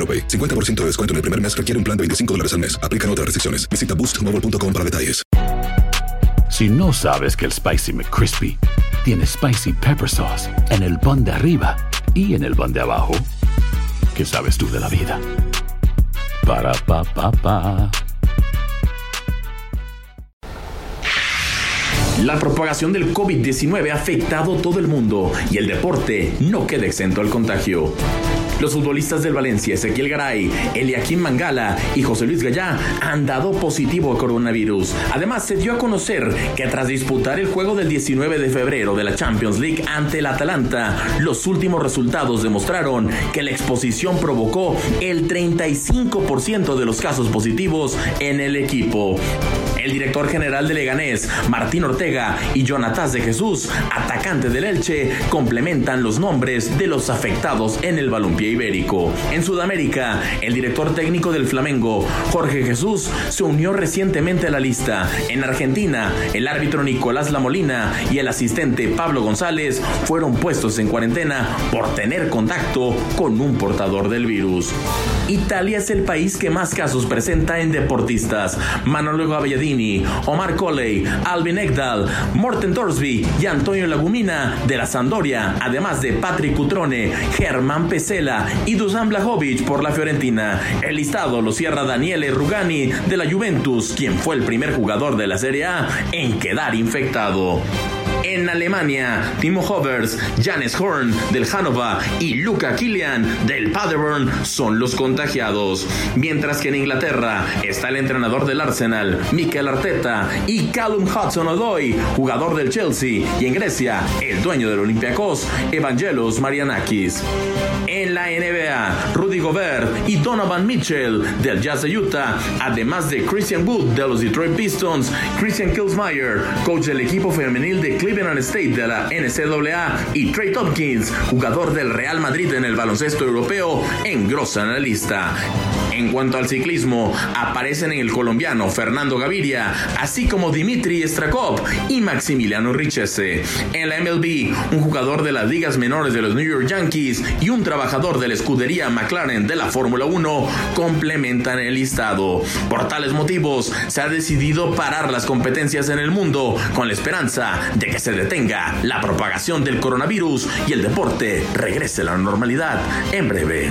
AroPay. 50% de descuento en el primer mes requiere un plan de 25 dólares al mes. Aplican otras restricciones. Visita boostmobile.com para detalles. Si no sabes que el Spicy McCrispy tiene Spicy Pepper Sauce en el pan de arriba y en el pan de abajo, ¿qué sabes tú de la vida? Para, pa, pa, pa. La propagación del COVID-19 ha afectado todo el mundo y el deporte no queda exento al contagio. Los futbolistas del Valencia, Ezequiel Garay, Eliakim Mangala y José Luis Gallá han dado positivo a coronavirus. Además, se dio a conocer que tras disputar el juego del 19 de febrero de la Champions League ante el Atalanta, los últimos resultados demostraron que la exposición provocó el 35% de los casos positivos en el equipo. El director general de Leganés, Martín Ortega, y Jonatas de Jesús, atacante del Elche, complementan los nombres de los afectados en el balompié ibérico. En Sudamérica, el director técnico del Flamengo, Jorge Jesús, se unió recientemente a la lista. En Argentina, el árbitro Nicolás Lamolina y el asistente Pablo González fueron puestos en cuarentena por tener contacto con un portador del virus. Italia es el país que más casos presenta en deportistas. Manolo Gaviadini, Omar Coley, Alvin Ekdal, Morten Torsby y Antonio Lagumina de la Sampdoria, además de Patrick Cutrone, Germán Pesela y Dusan Blajovic por la Fiorentina. El listado lo cierra Daniele Rugani de la Juventus, quien fue el primer jugador de la Serie A en quedar infectado. En Alemania, Timo Hovers, Janes Horn del Hannover y Luca Kilian del Paderborn son los contagiados. Mientras que en Inglaterra está el entrenador del Arsenal, Mikel Arteta, y Callum Hudson-Odoi, jugador del Chelsea, y en Grecia, el dueño del Olympiacos, Evangelos Marianakis. En la NBA, Rudy Gobert y Donovan Mitchell del Jazz de Utah, además de Christian Wood de los Detroit Pistons, Christian Kilsmeyer, coach del equipo femenil de Cleveland State de la NCAA, y Trey Tompkins, jugador del Real Madrid en el baloncesto europeo, engrosan la lista. En cuanto al ciclismo, aparecen en el colombiano Fernando Gaviria, así como Dimitri Strakov y Maximiliano Richese. En la MLB, un jugador de las ligas menores de los New York Yankees y un trabajador de la escudería McLaren de la Fórmula 1 complementan el listado. Por tales motivos, se ha decidido parar las competencias en el mundo con la esperanza de que se detenga la propagación del coronavirus y el deporte regrese a la normalidad en breve.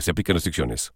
Se aplican restricciones.